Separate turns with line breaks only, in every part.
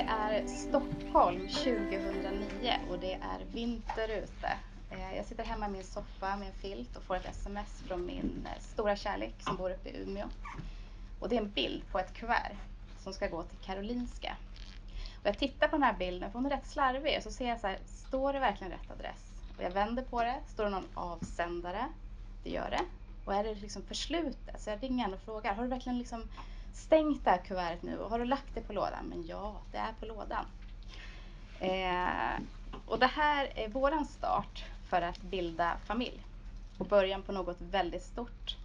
Det är Stockholm 2009 och det är vinter ute. Eh, jag sitter hemma i min soffa med en filt och får ett sms från min eh, stora kärlek som bor uppe i Umeå. Och det är en bild på ett kuvert som ska gå till Karolinska. Och jag tittar på den här bilden, för hon är rätt slarvig. Och så ser jag så här, står det verkligen rätt adress? Och jag vänder på det, står det någon avsändare? Det gör det. Och är det liksom förslutet? Så jag ringer henne och frågar, har du verkligen liksom stängt det här kuvertet nu och har du lagt det på lådan? Men ja, det är på lådan. Eh, och det här är våran start för att bilda familj och början på något väldigt stort.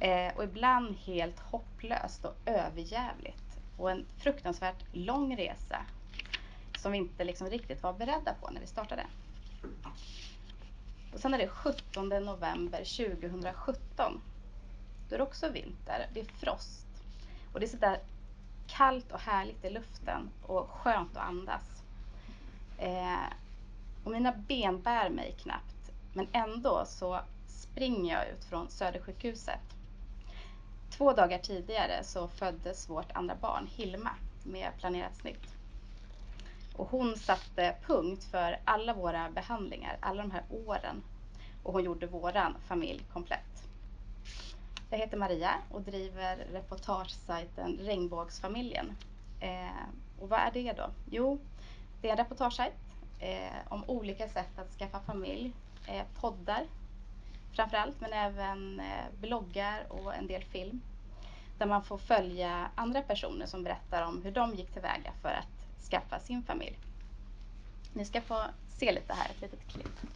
Eh, och ibland helt hopplöst och överjävligt. Och en fruktansvärt lång resa som vi inte liksom riktigt var beredda på när vi startade. Och sen är det 17 november 2017. Då är det också vinter. Det är frost. Och det är sådär kallt och härligt i luften och skönt att andas. Eh, och mina ben bär mig knappt. Men ändå så springer jag ut från Södersjukhuset. Två dagar tidigare så föddes vårt andra barn, Hilma, med planerat snitt. Och hon satte punkt för alla våra behandlingar, alla de här åren. Och hon gjorde våran familj komplett. Jag heter Maria och driver reportagesajten Regnbågsfamiljen. Eh, och vad är det då? Jo, det är en reportagesajt eh, om olika sätt att skaffa familj. Eh, poddar framförallt, men även eh, bloggar och en del film. Där man får följa andra personer som berättar om hur de gick tillväga för att skaffa sin familj. Ni ska få se lite här, ett litet klipp.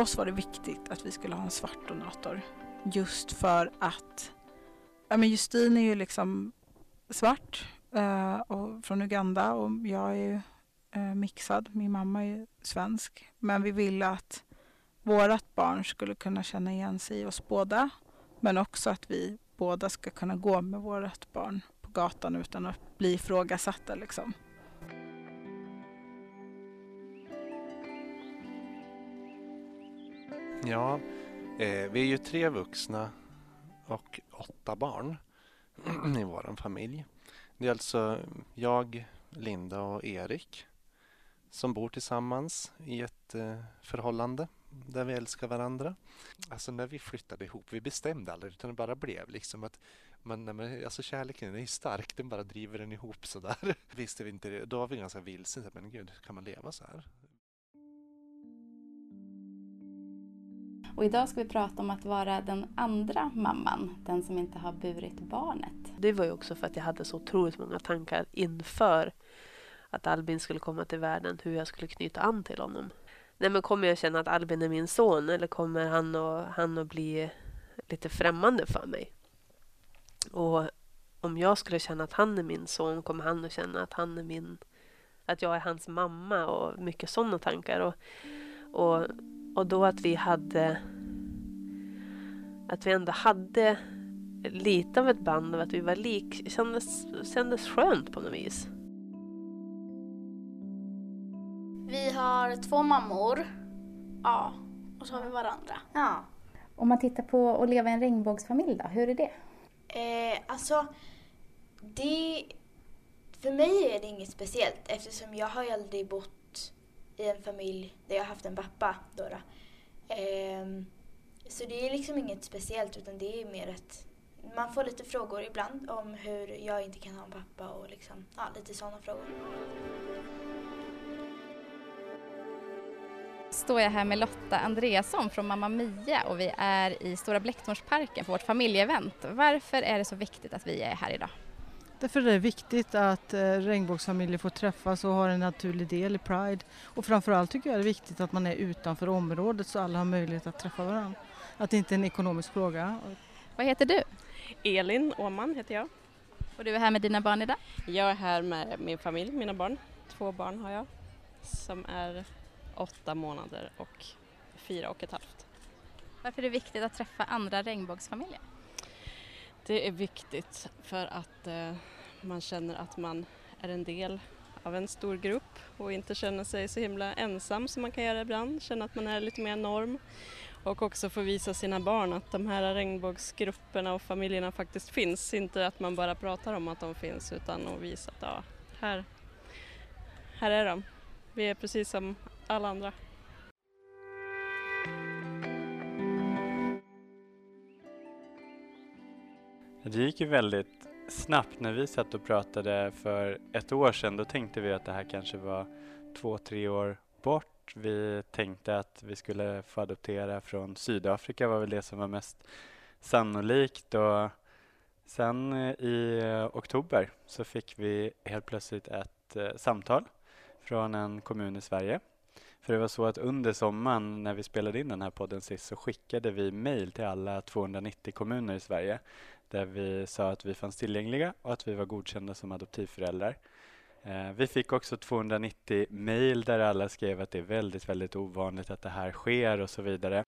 För oss var det viktigt att vi skulle ha en svart donator. Just för att ja, men Justine är ju liksom svart eh, och från Uganda och jag är ju eh, mixad. Min mamma är svensk. Men vi ville att vårt barn skulle kunna känna igen sig i oss båda. Men också att vi båda ska kunna gå med vårt barn på gatan utan att bli ifrågasatta. Liksom.
Ja, eh, vi är ju tre vuxna och åtta barn i vår familj. Det är alltså jag, Linda och Erik som bor tillsammans i ett eh, förhållande där vi älskar varandra. Alltså när vi flyttade ihop, vi bestämde aldrig utan det bara blev liksom att man, men, alltså kärleken är stark, den bara driver den ihop sådär. Visste vi inte det, då var vi ganska vilsna, men gud, kan man leva så här?
Och idag ska vi prata om att vara den andra mamman, den som inte har burit barnet.
Det var ju också för att jag hade så otroligt många tankar inför att Albin skulle komma till världen, hur jag skulle knyta an till honom. Nej, men kommer jag känna att Albin är min son eller kommer han att, han att bli lite främmande för mig? Och om jag skulle känna att han är min son kommer han att känna att han är min att jag är hans mamma och mycket sådana tankar. Och, och, och då att vi hade att vi ändå hade lite av ett band av att vi var lik kändes, kändes skönt på något vis.
Vi har två mammor. Ja, och så har vi varandra.
Ja. Om man tittar på att leva i en regnbågsfamilj då, hur är det?
Eh, alltså, det... För mig är det inget speciellt eftersom jag har aldrig bott i en familj där jag har haft en pappa. Då, då. Eh, så det är liksom inget speciellt utan det är mer att man får lite frågor ibland om hur jag inte kan ha en pappa och liksom, ja, lite sådana frågor.
står jag här med Lotta Andreasson från Mamma Mia och vi är i Stora Blecktornsparken på vårt familjeevent. Varför är det så viktigt att vi är här idag?
Därför är det viktigt att eh, regnbågsfamiljer får träffas och har en naturlig del i Pride. Och framförallt tycker jag det är viktigt att man är utanför området så alla har möjlighet att träffa varandra. Att det inte är en ekonomisk fråga.
Vad heter du?
Elin Åman heter jag.
Och du är här med dina barn idag?
Jag är här med min familj, mina barn. Två barn har jag som är åtta månader och fyra och ett halvt.
Varför är det viktigt att träffa andra regnbågsfamiljer?
Det är viktigt för att eh, man känner att man är en del av en stor grupp och inte känner sig så himla ensam som man kan göra ibland, känna att man är lite mer norm och också få visa sina barn att de här regnbågsgrupperna och familjerna faktiskt finns. Inte att man bara pratar om att de finns utan att visa att ja, här, här är de. Vi är precis som alla andra.
Det gick ju väldigt snabbt när vi satt och pratade för ett år sedan. Då tänkte vi att det här kanske var två, tre år bort. Vi tänkte att vi skulle få adoptera från Sydafrika var väl det som var mest sannolikt. Och sen eh, i eh, oktober så fick vi helt plötsligt ett eh, samtal från en kommun i Sverige. För det var så att under sommaren när vi spelade in den här podden sist så skickade vi mejl till alla 290 kommuner i Sverige där vi sa att vi fanns tillgängliga och att vi var godkända som adoptivföräldrar. Eh, vi fick också 290 mejl där alla skrev att det är väldigt, väldigt ovanligt att det här sker och så vidare.
Eh,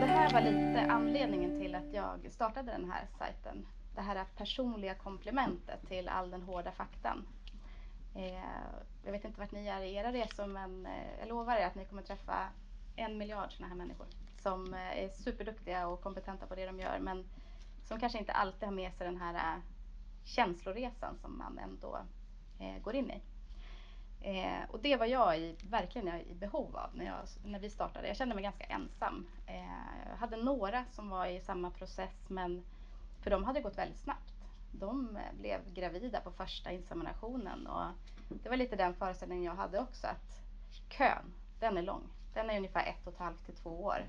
det här var lite anledningen till att jag startade den här sajten. Det här personliga komplementet till all den hårda faktan. Eh, jag vet inte vart ni är i era resor men eh, jag lovar er att ni kommer träffa en miljard sådana här människor som eh, är superduktiga och kompetenta på det de gör men som kanske inte alltid har med sig den här eh, känsloresan som man ändå eh, går in i. Eh, och det var jag i, verkligen i behov av när, jag, när vi startade. Jag kände mig ganska ensam. Eh, jag hade några som var i samma process men för dem hade det gått väldigt snabbt. De eh, blev gravida på första inseminationen och det var lite den föreställningen jag hade också att kön, den är lång. Den är ungefär ett och ett halvt till två år.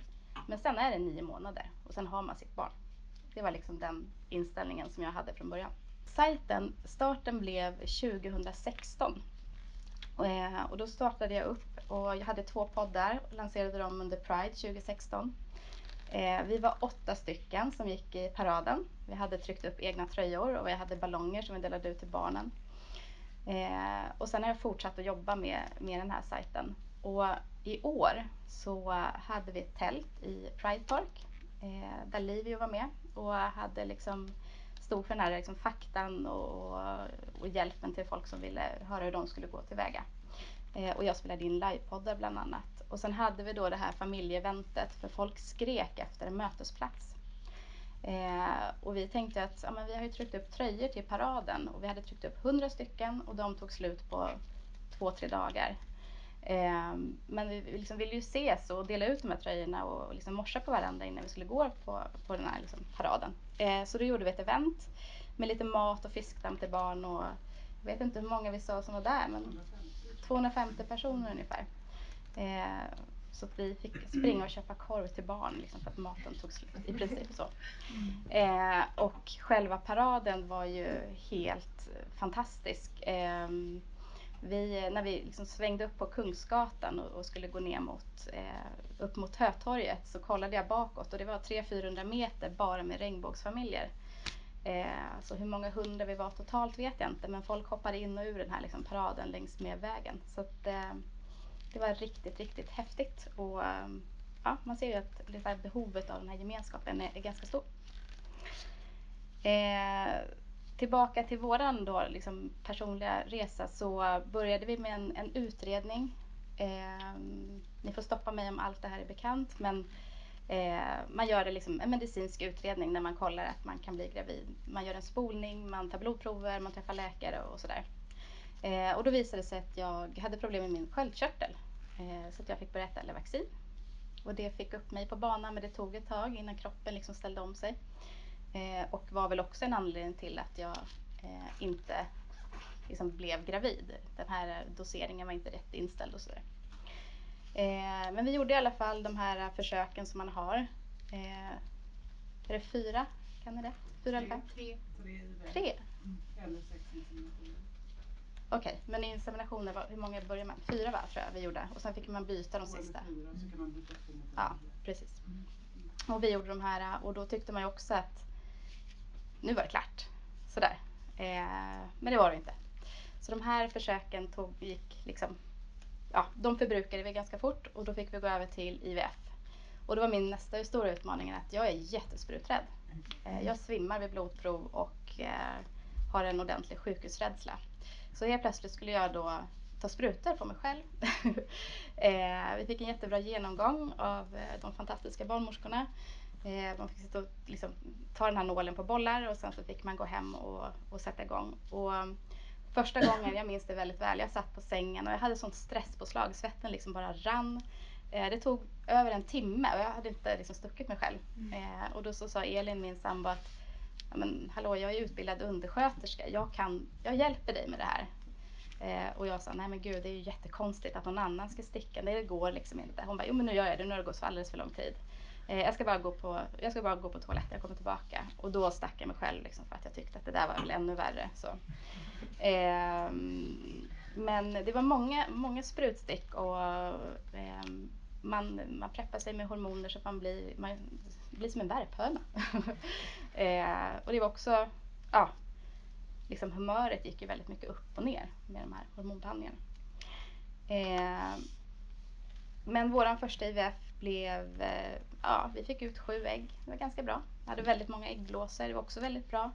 Men sen är det nio månader och sen har man sitt barn. Det var liksom den inställningen som jag hade från början. Sajten, starten blev 2016 eh, och då startade jag upp och jag hade två poddar och lanserade dem under Pride 2016. Eh, vi var åtta stycken som gick i paraden. Vi hade tryckt upp egna tröjor och vi hade ballonger som vi delade ut till barnen. Eh, och sen har jag fortsatt att jobba med, med den här sajten. Och i år så hade vi ett tält i Pride Park eh, där Livio var med och hade liksom stod för den här liksom faktan och, och, hjälpen till folk som ville höra hur de skulle gå tillväga. Eh, och jag spelade in livepoddar bland annat. Och sen hade vi då det här familjeeventet för folk skrek efter en mötesplats. Eh, och vi tänkte att ja, men vi har ju tryckt upp tröjor till paraden och vi hade tryckt upp hundra stycken och de tog slut på två, tre dagar. Eh, men vi liksom ville ju ses och dela ut de här tröjorna och liksom morsa på varandra innan vi skulle gå på, på den här liksom paraden. Eh, så då gjorde vi ett event med lite mat och fiskdamm till barn och jag vet inte hur många vi sa som var där men 250 personer ungefär. Eh, så att vi fick springa och köpa korv till barn liksom, för att maten tog slut i princip så. Eh, och själva paraden var ju helt fantastisk. Eh, vi, när vi liksom svängde upp på Kungsgatan och, och skulle gå ner mot, eh, upp mot Hötorget så kollade jag bakåt och det var 300-400 meter bara med regnbågsfamiljer. Eh, så hur många hundar vi var totalt vet jag inte men folk hoppade in och ur den här liksom, paraden längs med vägen. Så att, eh, det var riktigt, riktigt häftigt. Och, eh, ja, man ser ju att det behovet av den här gemenskapen är, är ganska stor. Eh, tillbaka till våran då, liksom, personliga resa så började vi med en, en utredning. Eh, ni får stoppa mig om allt det här är bekant men Eh, man gör det liksom en medicinsk utredning när man kollar att man kan bli gravid. Man gör en spolning, man tar blodprover, man träffar läkare och sådär. Eh, och då visade det sig att jag hade problem med min sköldkörtel eh, så att jag fick börja äta Levaxin. Och det fick upp mig på banan men det tog ett tag innan kroppen liksom ställde om sig. Eh, och var väl också en anledning till att jag eh, inte liksom blev gravid. Den här doseringen var inte rätt inställd och sådär. Eh, men vi gjorde i alla fall de här försöken som man har. Eh, är det fyra? Kan ni det? Fyra eller fem?
Tre.
Tre?
Mm. Inseminationer.
Okej, okay, men inseminationer, hur många började man? Fyra va, tror jag vi gjorde. Och sen fick man byta de sista.
Fyra, så kan man byta
ja, precis. Och vi gjorde de här och då tyckte man ju också att nu var det klart. Sådär. Eh, men det var det inte. Så de här försöken tog, gick liksom ja, de förbrukade vi ganska fort och då fick vi gå över till IVF. Och det var min nästa stora utmaning att jag är jättespruträdd. Eh, jag svimmar vid blodprov och eh, har en ordentlig sjukhusrädsla. Så helt plötsligt skulle jag då ta sprutor på mig själv. Eh, vi fick en jättebra genomgång av de fantastiska barnmorskorna. Man fick sitta och liksom, ta den här nålen på bollar och sen så fick man gå hem och, och sätta igång. Och, första gången, jag minns det väldigt väl, jag satt på sängen och jag hade sånt stresspåslag, svetten liksom bara rann. Eh, det tog över en timme och jag hade inte liksom stuckit mig själv. Mm. Eh, och då så sa Elin, min sambo, att men, hallå, jag är utbildad undersköterska, jag, kan, jag hjälper dig med det här. Eh, och jag sa, nej men gud det är ju jättekonstigt att någon annan ska sticka, det går liksom inte. Hon bara, jo men nu gör jag det, nu har det gått för alldeles för lång tid. Eh, jag, ska bara gå på, jag ska bara gå på toaletten, jag kommer tillbaka. Och då stack jag mig själv liksom, för att jag tyckte att det där var väl ännu värre. Så. Eh, men det var många, många sprutstick och eh, man, man preppar sig med hormoner så att man blir, man blir som en värphöna. eh, och det var också, ja, liksom humöret gick ju väldigt mycket upp och ner med de här hormonbehandlingarna. Eh, men våran första IVF blev, eh, ja vi fick ut sju ägg. Det var ganska bra. Vi hade väldigt många äggblåsor, det var också väldigt bra.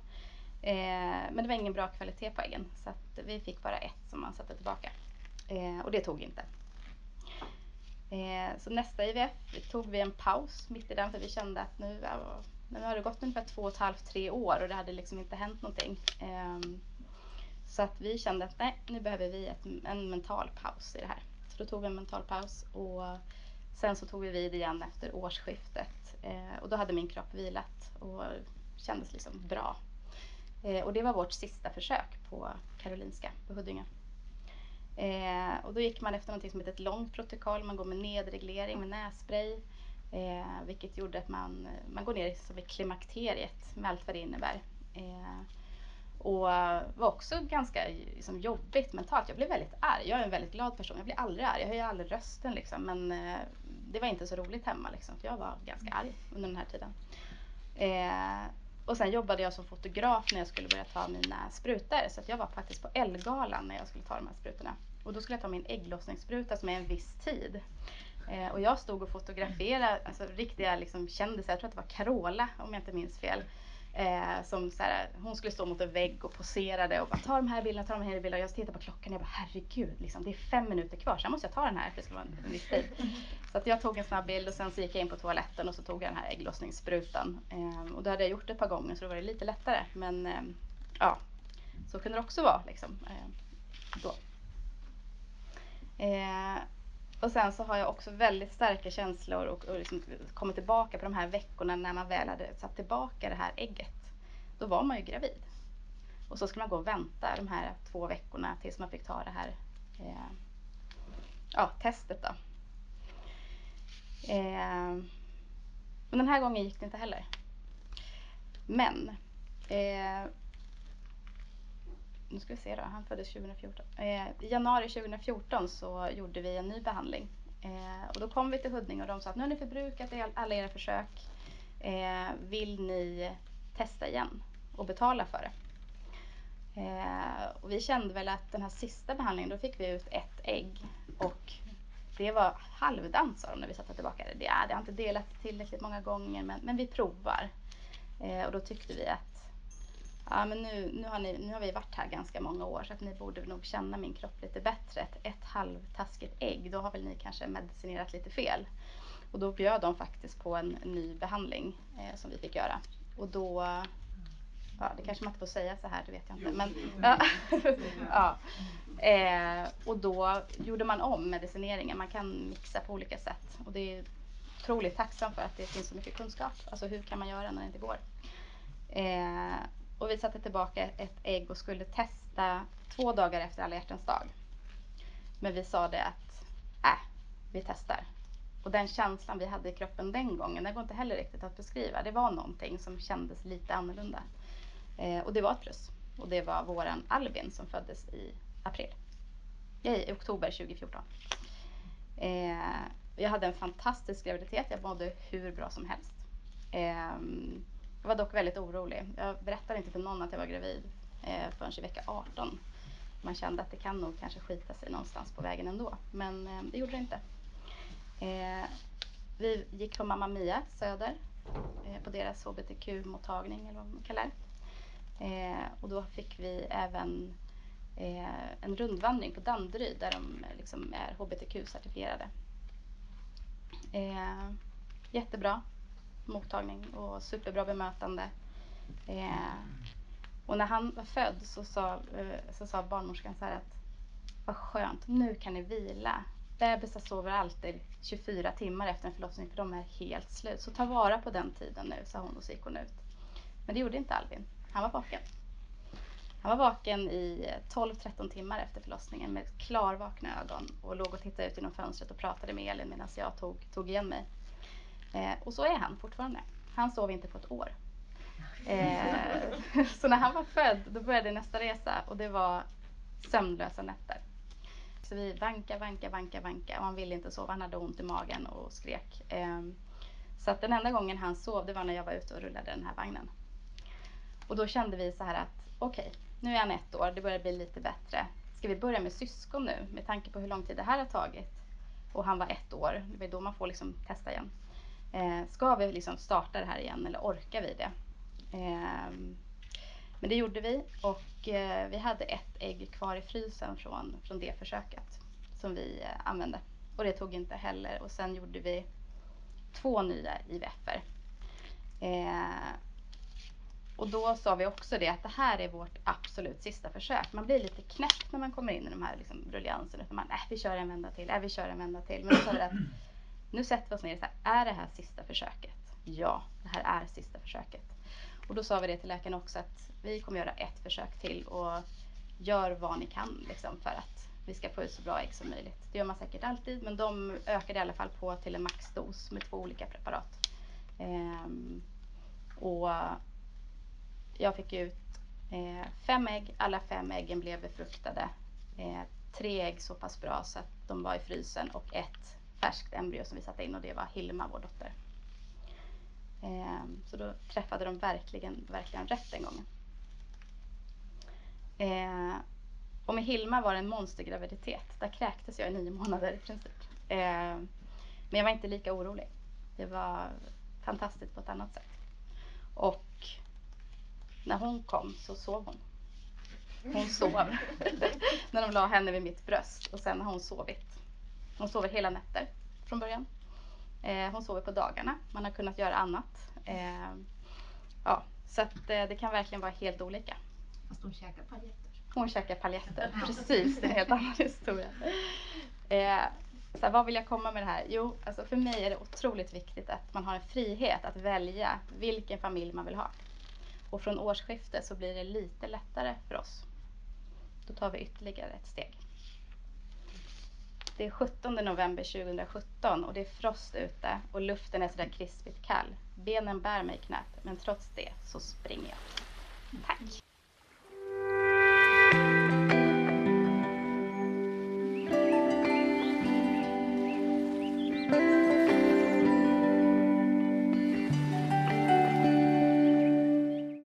Eh, men det var ingen bra kvalitet på äggen så att vi fick bara ett som man satte tillbaka. Eh, och det tog inte. Eh, så nästa IVF tog vi en paus mitt i den för vi kände att nu, nu har det gått ungefär två och ett halvt, tre år och det hade liksom inte hänt någonting. Ehm, så att vi kände att nej, nu behöver vi ett, en mental paus i det här. Så då tog vi en mental paus och sen så tog vi vid igen efter årsskiftet eh, och då hade min kropp vilat och kändes liksom bra. Eh, och det var vårt sista försök på Karolinska på Huddinge. Eh, och då gick man efter något som heter ett långt protokoll. Man går med nedreglering med nässpray. Eh, vilket gjorde att man, man går ner som i klimakteriet med allt vad det innebär. Eh, och var också ganska liksom, jobbigt mentalt. Jag blev väldigt arg. Jag är en väldigt glad person. Jag blir aldrig arg. Jag höjer aldrig rösten liksom. Men eh, det var inte så roligt hemma liksom. För jag var ganska arg under den här tiden. Eh, och sen jobbade jag som fotograf när jag skulle börja ta mina sprutor. Så jag var faktiskt på Ellegalan när jag skulle ta de här sprutorna. Och då skulle jag ta min ägglossningsspruta som är en viss tid. Eh, och jag stod och fotograferade alltså, riktiga liksom, kändisar, jag tror att det var Carola om jag inte minns fel. Eh, som så här, hon skulle stå mot en vägg och poserade och bara ta de här bilderna, ta de här bilderna. Jag tittade på klockan och jag bara herregud, liksom, det är fem minuter kvar så jag måste jag ta den här för det ska vara en viss tid. Så att jag tog en snabb bild och sen så gick jag in på toaletten och så tog jag den här ägglossningssprutan. Eh, och då hade jag gjort det ett par gånger så då var det lite lättare. Men eh, ja, så kunde det också vara liksom, eh, då. Eh, och sen så har jag också väldigt starka känslor och, och liksom kommit tillbaka på de här veckorna när man väl hade satt tillbaka det här ägget. Då var man ju gravid. Och så skulle man gå och vänta de här två veckorna tills man fick ta det här eh, ja, testet. Då. Eh, men den här gången gick det inte heller. Men eh, nu ska vi se då, han föddes 2014. Eh, I januari 2014 så gjorde vi en ny behandling. Eh, och då kom vi till Huddinge och de sa att nu har ni förbrukat alla era försök. Eh, vill ni testa igen och betala för det? Eh, och vi kände väl att den här sista behandlingen, då fick vi ut ett ägg och det var halvdant sa de när vi satte tillbaka det. Det, är, det har inte delat tillräckligt många gånger men, men vi provar. Eh, och då tyckte vi att ja, men nu, nu, har ni, nu har vi varit här ganska många år så att ni borde nog känna min kropp lite bättre. Ett, ett halvtaskigt ägg, då har väl ni kanske medicinerat lite fel. Och då bjöd de faktiskt på en ny behandling eh, som vi fick göra. Och då, ja det kanske man inte får säga så här, det vet jag inte. Men, ja, ja. Eh, och då gjorde man om medicineringen. Man kan mixa på olika sätt. Och det är otroligt tacksam för att det finns så mycket kunskap. Alltså hur kan man göra när det inte går? Eh, och vi satte tillbaka ett ägg och skulle testa två dagar efter alla hjärtans dag. Men vi sa det att, äh, vi testar. Och den känslan vi hade i kroppen den gången, den går inte heller riktigt att beskriva. Det var någonting som kändes lite annorlunda. Eh, och det var ett plus. Och det var våran Albin som föddes i april. I oktober 2014. Eh, jag hade en fantastisk graviditet. Jag mådde hur bra som helst. Eh, jag var dock väldigt orolig. Jag berättade inte för någon att jag var gravid eh, förrän i vecka 18. Man kände att det kan nog kanske skita sig någonstans på vägen ändå. Men eh, det gjorde det inte. Eh, vi gick på Mamma Mia Söder eh, på deras hbtq-mottagning eller vad man kallar det. Eh, och då fick vi även eh, en rundvandring på Danderyd där de eh, liksom är hbtq-certifierade. Eh, jättebra mottagning och superbra bemötande. Eh, och när han var född så sa, eh, så sa barnmorskan så här att vad skönt, nu kan ni vila. Bebisar sover alltid 24 timmar efter en förlossning för de är helt slut. Så ta vara på den tiden nu, sa hon och så gick hon ut. Men det gjorde inte Alvin. Han var vaken. Han var vaken i 12-13 timmar efter förlossningen med klarvakna ögon och låg och tittade ut genom fönstret och pratade med Elin medan jag tog, tog igen mig. Eh, och så är han fortfarande. Han sov inte på ett år. Eh, så när han var född då började nästa resa och det var sömnlösa nätter. Så vi vanka, vanka, vanka, vanka och han ville inte sova. Han hade ont i magen och skrek. Eh, så att den enda gången han sov det var när jag var ute och rullade den här vagnen. Och då kände vi så här att okej, okay, nu är han ett år, det börjar bli lite bättre. Ska vi börja med syskon nu med tanke på hur lång tid det här har tagit? Och han var ett år, det är då man får liksom testa igen. Eh, ska vi liksom starta det här igen eller orkar vi det? Eh, men det gjorde vi och eh, vi hade ett ägg kvar i frysen från, från det försöket som vi eh, använde. Och det tog inte heller. Och sen gjorde vi två nya IVFer. Eh, och då sa vi också det att det här är vårt absolut sista försök. Man blir lite knäpp när man kommer in i de här liksom, rullianserna. Man, äh, vi kör en vända till, äh, vi kör en vända till. Men då sa vi att nu sätter vi oss ner och är det här sista försöket? Ja, det här är sista försöket. Och då sa vi det till läkaren också att vi kommer göra ett försök till och gör vad ni kan liksom, för att vi ska få ut så bra ägg som möjligt. Det gör man säkert alltid, men de ökade i alla fall på till en maxdos med två olika preparat. Ehm, och jag fick ut eh, fem ägg, alla fem äggen blev befruktade. Eh, tre ägg så pass bra så att de var i frysen och ett färskt embryo som vi satte in och det var Hilma, vår dotter. Eh, så då träffade de verkligen, verkligen rätt den gången. Eh, och med Hilma var det en monstergraviditet. Där kräktes jag i nio månader i princip. Eh, men jag var inte lika orolig. Det var fantastiskt på ett annat sätt. Och när hon kom så sov hon. Hon sov när de la henne vid mitt bröst och sen har hon sovit. Hon sover hela nätter från början. Eh, hon sover på dagarna. Man har kunnat göra annat. Eh, ja, så att, eh, det kan verkligen vara helt olika.
Fast hon käkar paljetter.
Hon käkar paljetter, precis. Det är en helt annan historia. Eh, så här, vad vill jag komma med det här? Jo, alltså för mig är det otroligt viktigt att man har en frihet att välja vilken familj man vill ha. Och från årsskiftet så blir det lite lättare för oss. Då tar vi ytterligare ett steg. Det är 17 november 2017 och det är frost ute och luften är sådär krispigt kall. Benen bär mig knappt men trots det så springer jag. Tack!